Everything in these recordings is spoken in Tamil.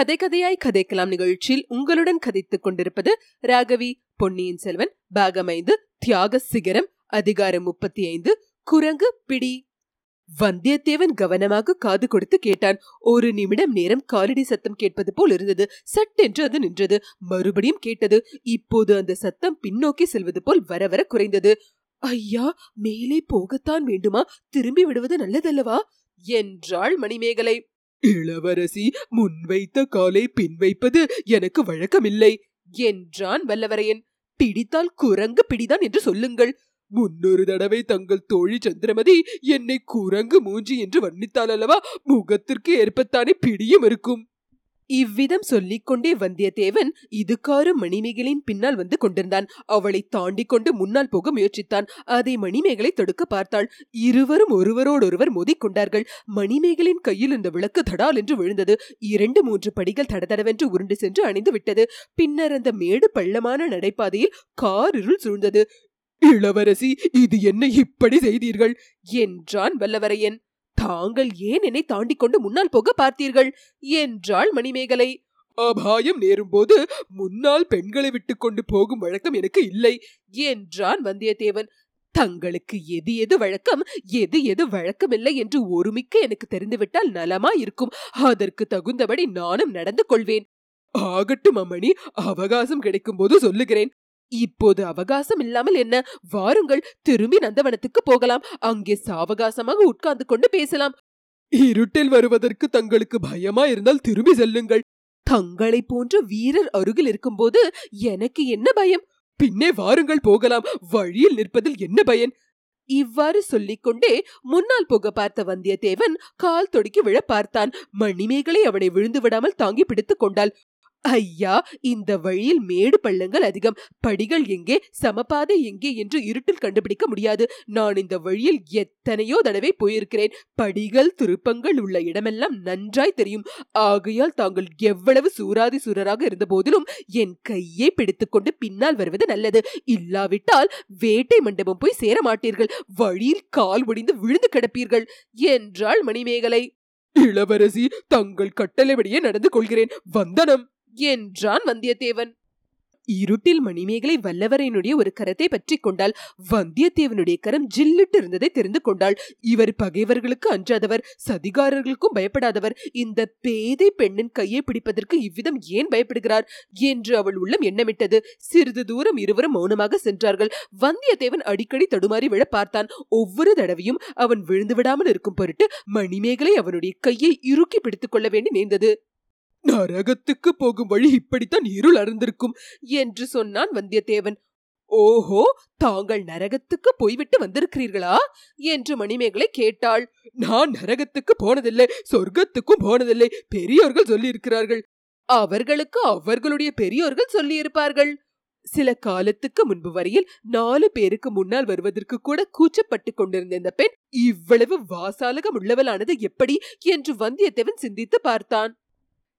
கதை கதையாய் கதைக்கலாம் நிகழ்ச்சியில் உங்களுடன் கதைத்துக் கொண்டிருப்பது ராகவி பொன்னியின் செல்வன் பாகம் ஐந்து தியாக சிகரம் அதிகாரம் முப்பத்தி ஐந்து குரங்கு பிடி. வந்தியத்தேவன் கவனமாக காது கொடுத்து கேட்டான். ஒரு நிமிடம் நேரம் காலடி சத்தம் கேட்பது போல் இருந்தது. சட்டென்று அது நின்றது. மறுபடியும் கேட்டது. இப்போது அந்த சத்தம் பின்னோக்கி செல்வது போல் வர வர குறைந்தது. ஐயா மேலே போகத்தான் வேண்டுமா? திரும்பி விடுவது நல்லதல்லவா? என்றாள் மணிமேகலை. இளவரசி முன்வைத்த காலை பின் வைப்பது எனக்கு வழக்கமில்லை. என்றான் வல்லவரையன். பிடித்தால் குரங்கு பிடிதான் என்று சொல்லுங்கள். முன்னொரு தடவை தங்கள் தோழி சந்திரமதி என்னை குரங்கு மூஞ்சி என்று வர்ணித்தால் அல்லவா? முகத்திற்கு ஏற்பத்தானே பிடியும் இருக்கும். இவ்விதம் சொல்லிக் கொண்டே வந்தியத்தேவன் இதுகாறு மணிமேகலின் பின்னால் வந்து கொண்டிருந்தான். அவளை தாண்டி கொண்டு முன்னால் போக முயற்சித்தான். அதை மணிமேகலை தடுக்க பார்த்தாள். இருவரும் ஒருவரோடொருவர் மோதிக்கொண்டார்கள். மணிமேகலின் கையில் இந்த விளக்கு தடால் என்று விழுந்தது. இரண்டு மூன்று படிகள் தடதடவென்று உருண்டு சென்று அணிந்து விட்டது. பின்னர் அந்த மேடு பள்ளமான நடைபாதையில் கார் இருள் சூழ்ந்தது. இளவரசி இது என்ன இப்படி செய்தீர்கள்? என்றான் வல்லவரையன். தாங்கள் ஏன் என்னை தாண்டி கொண்டு முன்னால் போக பார்த்தீர்கள்? என்றாள் மணிமேகலை. அபாயம் நேரும்போது முன்னால் பெண்களை விட்டுக்கொண்டு போகும் வழக்கம் எனக்கு இல்லை என்றான் வந்தியத்தேவன். தங்களுக்கு எது எது வழக்கம் எது எது வழக்கமில்லை என்று ஒருமிக்க எனக்கு தெரிந்துவிட்டால் நலமா இருக்கும் அதற்கு தகுந்தபடி நானும் நடந்து கொள்வேன். ஆகட்டும் அம்மணி அவகாசம் கிடைக்கும் போது சொல்லுகிறேன். இப்போது அவகாசம் இல்லாமல் என்ன? வாருங்கள் திரும்பி நந்தவனத்துக்கு போகலாம். அங்கே சாவகாசமாக உட்கார்ந்து கொண்டு பேசலாம். இருட்டில் வருவதற்கு தங்களுக்கு பயமா இருந்தால் திரும்பி செல்லுங்கள். தங்களை போன்ற வீரர் அருகில் இருக்கும்போது எனக்கு என்ன பயம்? பின்னே வாருங்கள் போகலாம். வழியில் நிற்பதில் என்ன பயன்? இவ்வாறு சொல்லிக்கொண்டே முன்னால் போக பார்த்த வந்தியத்தேவன் கால் தொடுக்கி விழ பார்த்தான். மணிமேகலை அவனை விழுந்து விடாமல் தாங்கி பிடித்துக் கொண்டாள். ஐயா இந்த வழியில் மேடு பள்ளங்கள் அதிகம். படிகள் எங்கே சமபாதை எங்கே என்று இருட்டில் கண்டுபிடிக்க முடியாது. நான் இந்த வழியில் எத்தனையோ தடவை போயிருக்கிறேன். படிகள் திருப்பங்கள் உள்ள இடமெல்லாம் நன்றாய் தெரியும். ஆகையால் தாங்கள் எவ்வளவு சூராதி சூரராக இருந்த போதிலும் என் கையை பிடித்துக்கொண்டு பின்னால் வருவது நல்லது. இல்லாவிட்டால் வேட்டை மண்டபம் போய் சேர மாட்டீர்கள். வழியில் கால் ஒடிந்து விழுந்து கிடப்பீர்கள். என்றாள் மணிமேகலை. இளவரசி தங்கள் கட்டளைபடியே நடந்து கொள்கிறேன். வந்தனம். என்றான் வந்தியத்தேவன். இருட்டில் மணிமேகலை வல்லவரையனுடைய ஒரு கரத்தை பற்றி கொண்டாள். வந்தியத்தேவனுடைய கரம் ஜில்லிட்டு இருந்ததை தெரிந்து கொண்டாள். இவர் பகைவர்களுக்கு அஞ்சாதவர் சதிகாரர்களுக்கும் பயப்படாதவர். இந்த பேதை பெண்ணின் கையை பிடிப்பதற்கு இவ்விதம் ஏன் பயப்படுகிறார் என்று அவள் உள்ளம் எண்ணமிட்டது. சிறிது தூரம் இருவரும் மௌனமாக சென்றார்கள். வந்தியத்தேவன் அடிக்கடி தடுமாறி விழ பார்த்தான். ஒவ்வொரு தடவையும் அவன் விழுந்து விடாமல் இருக்கும் பொருட்டு மணிமேகலை அவனுடைய கையை இறுக்கி பிடித்துக் கொள்ள வேண்டி நேர்ந்தது. நரகத்துக்கு போகும் வழி இப்படித்தான் இருள் அறந்திருக்கும் என்று சொன்னான் வந்தியத்தேவன். ஓஹோ தாங்கள் நரகத்துக்கு போய்விட்டு வந்திருக்கிறீர்களா? என்று மணிமேகலை கேட்டாள். நான் நரகத்துக்கு போனதில்லை சொர்க்கத்துக்கும் போனதில்லை பெரியோர்கள் சொல்லியிருக்கிறார்கள். அவர்களுக்கு அவர்களுடைய பெரியோர்கள் சொல்லியிருப்பார்கள். சில காலத்துக்கு முன்பு வரையில் நாலு பேருக்கு முன்னால் வருவதற்கு கூட கூச்சப்பட்டு கொண்டிருந்த இந்த பெண் இவ்வளவு வாசாலகம் உள்ளவளானது எப்படி? என்று வந்தியத்தேவன் சிந்தித்து பார்த்தான்.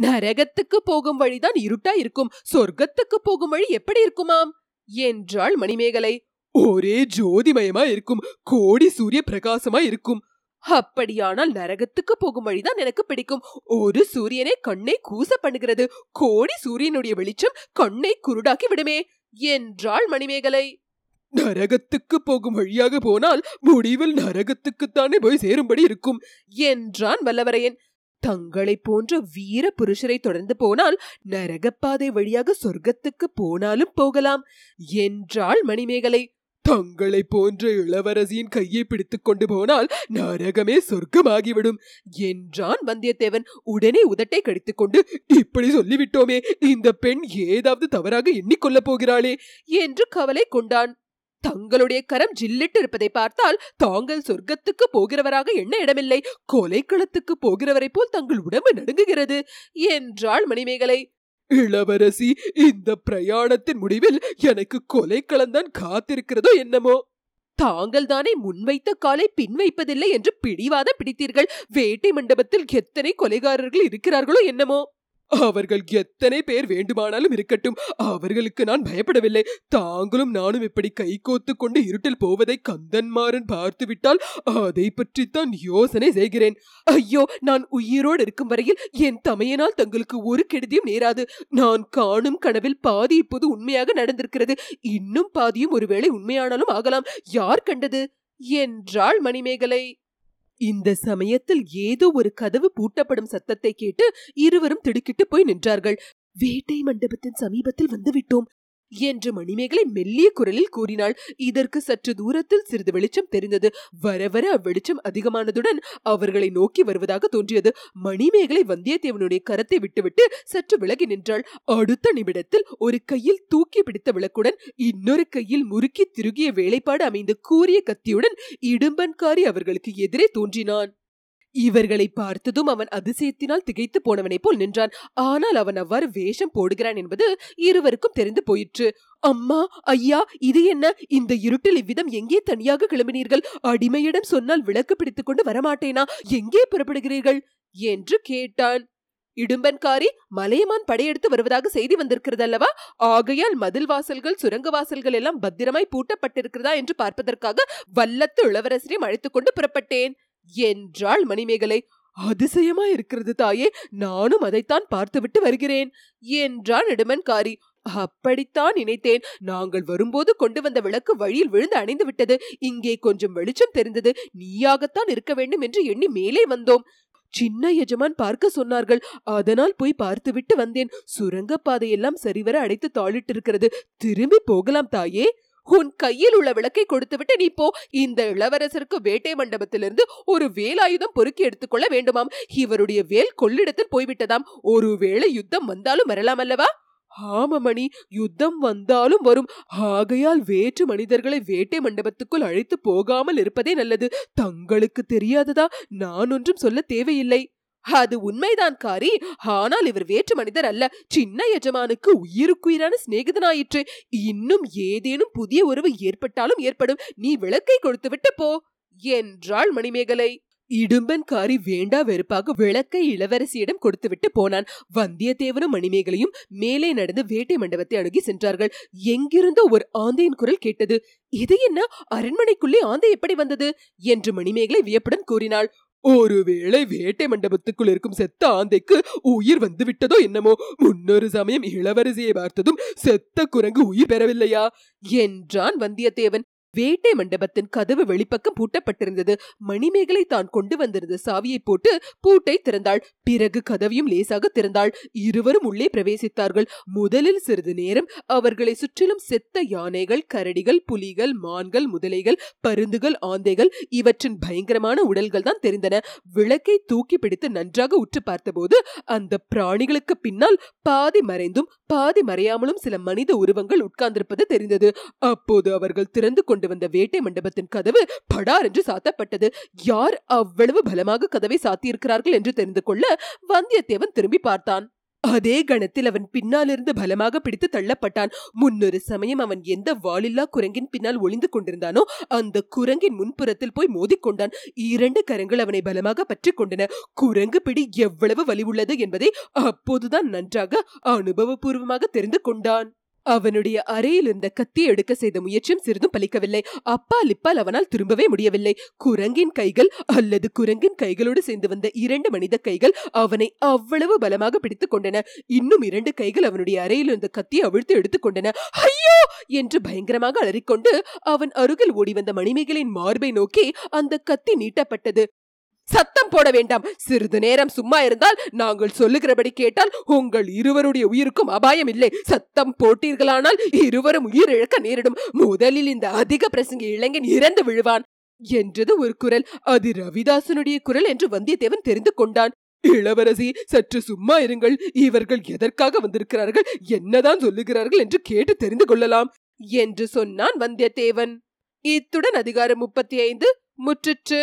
நரகத்துக்கு போகும் வழிதான் இருட்டா இருக்கும். சொர்க்கத்துக்கு போகும் வழி எப்படி இருக்குமாம்? என்றாள் மணிமேகலை. ஒரே ஜோதிமயமா இருக்கும். கோடி சூரிய பிரகாசமா இருக்கும். அப்படியானால் நரகத்துக்கு போகும் வழிதான் எனக்கு பிடிக்கும். ஒரு சூரியனை கண்ணை கூச பண்ணுகிறது. கோடி சூரியனுடைய வெளிச்சம் கண்ணை குருடாக்கி விடுமே என்றாள் மணிமேகலை. நரகத்துக்கு போகும் வழியாக போனால் முடிவில் நரகத்துக்குத்தானே போய் சேரும்படி இருக்கும் என்றான் வல்லவரையன். தங்களை போன்ற வீர புருஷரை தொடர்ந்து போனால் நரகப்பாதை வழியாக சொர்க்கத்துக்கு போனாலும் போகலாம். என்றாள் மணிமேகலை. தங்களை போன்ற இளவரசியின் கையை பிடித்துக் கொண்டு போனால் நரகமே சொர்க்கமாகிவிடும் என்றான் வந்தியத்தேவன். உடனே உதட்டை கடித்துக் கொண்டு இப்படி சொல்லிவிட்டோமே இந்த பெண் ஏதாவது தவறாக எண்ணிக்கொள்ளப் போகிறாளே என்று கவலை கொண்டான். தங்களுடைய கரம் ஜில்லிட்டு இருப்பதை பார்த்தால் தாங்கள் சொர்க்கத்துக்கு போகிறவராக என்ன இடமில்லை. கொலைக்களத்துக்கு போகிறவரை போல் தங்கள் உடம்பு நடுங்குகிறது. என்றாள் மணிமேகலை. இளவரசி இந்த பிரயாணத்தின் முடிவில் எனக்கு கொலைக்களம்தான் காத்திருக்கிறதோ என்னமோ? தாங்கள் தானே முன்வைத்த காலை பின் வைப்பதில்லை என்று பிடிவாத பிடித்தீர்கள். வேட்டை மண்டபத்தில் எத்தனை கொலைகாரர்கள் இருக்கிறார்களோ என்னமோ? அவர்கள் எத்தனை பேர் வேண்டுமானாலும் இருக்கட்டும். அவர்களுக்கு நான் பயப்படவில்லை. தாங்களும் நானும் இப்படி கைகோத்து கொண்டு இருட்டில் போவதை கந்தன்மாறன் பார்த்துவிட்டால் அதை பற்றித்தான் யோசனை செய்கிறேன். ஐயோ நான் உயிரோடு இருக்கும் வரையில் என் தமையனால் தங்களுக்கு ஒரு கெடுதியும் நேராது. நான் காணும் கனவில் பாதி இப்போது உண்மையாக நடந்திருக்கிறது. இன்னும் பாதியும் ஒருவேளை உண்மையானாலும் ஆகலாம். யார் கண்டது? என்றாள் மணிமேகலை. இந்த சமயத்தில் ஏதோ ஒரு கதவு பூட்டப்படும் சத்தத்தை கேட்டு இருவரும் திடுக்கிட்டு போய் நின்றார்கள். வேட்டை மண்டபத்தின் சமீபத்தில் வந்துவிட்டோம். என்று மணிமேகலை மெல்லிய குரலில் கூறினாள். இதற்கு சற்று தூரத்தில் சிறிது வெளிச்சம் தெரிந்தது. வர வர அவ்வெளிச்சம் அதிகமானதுடன் அவர்களை நோக்கி வருவதாக தோன்றியது. மணிமேகலை வந்தியத்தேவனுடைய கரத்தை விட்டுவிட்டு சற்று விலகி நின்றாள். அடுத்த நிமிடத்தில் ஒரு கையில் தூக்கி பிடித்த விளக்குடன் இன்னொரு கையில் முறுக்கி திருகிய வேலைப்பாடு அமைந்த கூறிய கத்தியுடன் இடும்பன்காரி அவர்களுக்கு எதிரே தோன்றினான். இவர்களை பார்த்ததும் அவன் அதிசயத்தினால் திகைத்து போனவனைப் போல் நின்றான். ஆனால் அவன் அவ்வாறு வேஷம் போடுகிறான் என்பது இருவருக்கும் தெரிந்து போயிற்று. அம்மா ஐயா இது என்ன? இந்த இருட்டில் இவ்விதம் எங்கே தனியாக கிளம்பினீர்கள்? அடிமையிடம் சொன்னால் விளக்கு பிடித்துக் கொண்டு வரமாட்டேனா? எங்கே புறப்படுகிறீர்கள்? என்று கேட்டான். இடும்பன்காரி மலையமான் படையெடுத்து வருவதாக செய்தி வந்திருக்கிறது அல்லவா ஆகையால் மதில் வாசல்கள் சுரங்க வாசல்கள் எல்லாம் பத்திரமாய் பூட்டப்பட்டிருக்கிறதா என்று பார்ப்பதற்காக வல்லத்து இளவரசரையும் அழைத்துக் கொண்டு புறப்பட்டேன். என்றாள் மணிமேகலை அதிசயமா இருக்கிறது தாயே. நானும் அதைத்தான் பார்த்துவிட்டு வருகிறேன். என்றான் நெடுமன்காரி அப்படித்தான் நினைத்தேன். நாங்கள் வரும்போது கொண்டு வந்த விளக்கு வழியில் விழுந்து அணைந்து விட்டது. இங்கே கொஞ்சம் வெளிச்சம் தெரிந்தது. நீயாகத்தான் இருக்க வேண்டும் என்று எண்ணி மேலே வந்தோம். சின்ன எஜமான் பார்க்க சொன்னார்கள். அதனால் போய் பார்த்துவிட்டு வந்தேன். சுரங்கப்பாதையெல்லாம் சரிவர அடைத்து தாளிட்டிருக்கிறது. திரும்பி போகலாம் தாயே. உன் கையில் உள்ள விளக்கை கொடுத்துவிட்டு நீ போ. இந்த இளவரசருக்கு வேட்டை மண்டபத்திலிருந்து ஒரு வேலாயுதம் பொறுக்கி எடுத்துக்கொள்ள வேண்டுமாம். இவருடைய வேல் கொள்ளிடத்தில் போய்விட்டதாம். ஒருவேளை யுத்தம் வந்தாலும் வரலாம் அல்லவா? ஆமமணி யுத்தம் வந்தாலும் வரும். ஆகையால் வேற்று மனிதர்களை வேட்டை மண்டபத்துக்குள் அழைத்து போகாமல் இருப்பதே நல்லது. தங்களுக்கு தெரியாததா? நான் ஒன்றும் சொல்ல தேவையில்லை. அது உண்மைதான் காரி. ஆனால் இவர் வேற்று மனிதர் அல்ல. சின்ன எஜமானுக்கு உயிருக்குயிரான சிநேகிதனாயிற்று. இன்னும் ஏதேனும் புதிய உறவு ஏற்பட்டாலும் ஏற்படும். நீ விளக்கை கொடுத்துவிட்டு போ. என்றாள் மணிமேகலை. இடும்பன்காரி வேண்டா வெறுப்பாக விளக்கை இளவரசியிடம் கொடுத்துவிட்டு போனான். வந்தியத்தேவனும் மணிமேகலையும் மேலே நடந்து வேட்டை மண்டபத்தை அணுகி சென்றார்கள். எங்கிருந்தோ ஒரு ஆந்தையின் குரல் கேட்டது. இது என்ன? அரண்மனைக்குள்ளே ஆந்தை எப்படி வந்தது? என்று மணிமேகலை வியப்புடன் கூறினாள். ஒருவேளை வேட்டை மண்டபத்துக்குள் இருக்கும் செத்த ஆந்தைக்கு உயிர் வந்து விட்டதோ என்னமோ? முன்னொரு சமயம் இளவரசியை பார்த்ததும் செத்த குரங்கு உயிர் பெறவில்லையா? என்றான் வந்தியத்தேவன். வேட்டை மண்டபத்தின் கதவு வெளிப்பக்கம் பூட்டப்பட்டிருந்தது. மணிமேகலை தான் கொண்டு வந்திருந்த சாவியை போட்டு பூட்டை திறந்தாள். பிறகு கதவையும் லேசாக திறந்தாள். இருவரும் உள்ளே பிரவேசித்தார்கள். முதலில் சிறிது நேரம் அவர்களை சுற்றிலும் செத்த யானைகள் கரடிகள் புலிகள் மான்கள் முதலைகள் பருந்துகள் ஆந்தைகள் இவற்றின் பயங்கரமான உடல்கள் தான் தெரிந்தன. விளக்கை தூக்கி பிடித்து நன்றாக உற்று பார்த்தபோது அந்த பிராணிகளுக்கு பின்னால் பாதி மறைந்தும் பாதி மறையாமலும் சில மனித உருவங்கள் உட்கார்ந்திருப்பது தெரிந்தது. அப்போது அவர்கள் திறந்து கொண்டு வந்த வேட்டை மண்டபத்தின் கதவு படார் என்று சாத்தப்பட்டது. யார் அவ்வளவு பலமாக கதவை சாத்தியிருக்கிறார்கள் என்று தெரிந்து கொள்ள வந்தியத்தேவன் திரும்பி பார்த்தான். அதே கணத்தில் அவன் பின்னாலிருந்து பலமாக பிடித்து தள்ளப்பட்டான். முன்னொரு சமயம் அவன் எந்த வாளில்லா குரங்கின் பின்னால் ஒளிந்து கொண்டிருந்தானோ அந்த குரங்கின் முன்புறத்தில் போய் மோதிக்கொண்டான். இரண்டு கரங்கள் அவனை பலமாக பற்றி கொண்டன. குரங்கு பிடி எவ்வளவு வலி உள்ளது என்பதை அப்போதுதான் நன்றாக அனுபவபூர்வமாக தெரிந்து கொண்டான். அவனுடைய அறையில் இருந்த கத்தி எடுக்க செய்த முயற்சியும் சிறிதும் பலிக்கவில்லை. அப்பால் இப்பால் அவனால் திரும்பவே முடியவில்லை. குரங்கின் கைகள் அல்லது குரங்கின் கைகளோடு சேர்ந்து வந்த இரண்டு மனித கைகள் அவனை அவ்வளவு பலமாக பிடித்துக் கொண்டன. இன்னும் இரண்டு கைகள் அவனுடைய அறையில் இருந்த கத்தியை அவிழ்த்து எடுத்துக்கொண்டன ஐயோ! என்று பயங்கரமாக அலறிக்கொண்டு அவன் அருகில் ஓடி வந்த மணிமேகலின் மார்பை நோக்கி அந்த கத்தி நீட்டப்பட்டது. சத்தம் போட வேண்டாம். சிறிது நேரம் சும்மா இருந்தால் நாங்கள் சொல்லுகிறபடி கேட்டால் உங்கள் இருவருடைய உயிருக்கும் அபாயம் இல்லை. சத்தம் போட்டீர்களானால் இருவரும் உயிர் இழக்க நேரிடும். முதலில் இந்த அதிக பிரசங்க இளைஞன் இறந்து விழுவான் என்றது ஒரு குரல். அது ரவிதாசனுடைய குரல் என்று வந்தியத்தேவன் தெரிந்து கொண்டான். இளவரசி சற்று சும்மா இருங்கள். இவர்கள் எதற்காக வந்திருக்கிறார்கள்? என்னதான் சொல்லுகிறார்கள் என்று கேட்டு தெரிந்து கொள்ளலாம் என்று சொன்னான் வந்தியத்தேவன். இத்துடன் அதிகாரம் முப்பத்தி ஐந்து முற்றிற்று.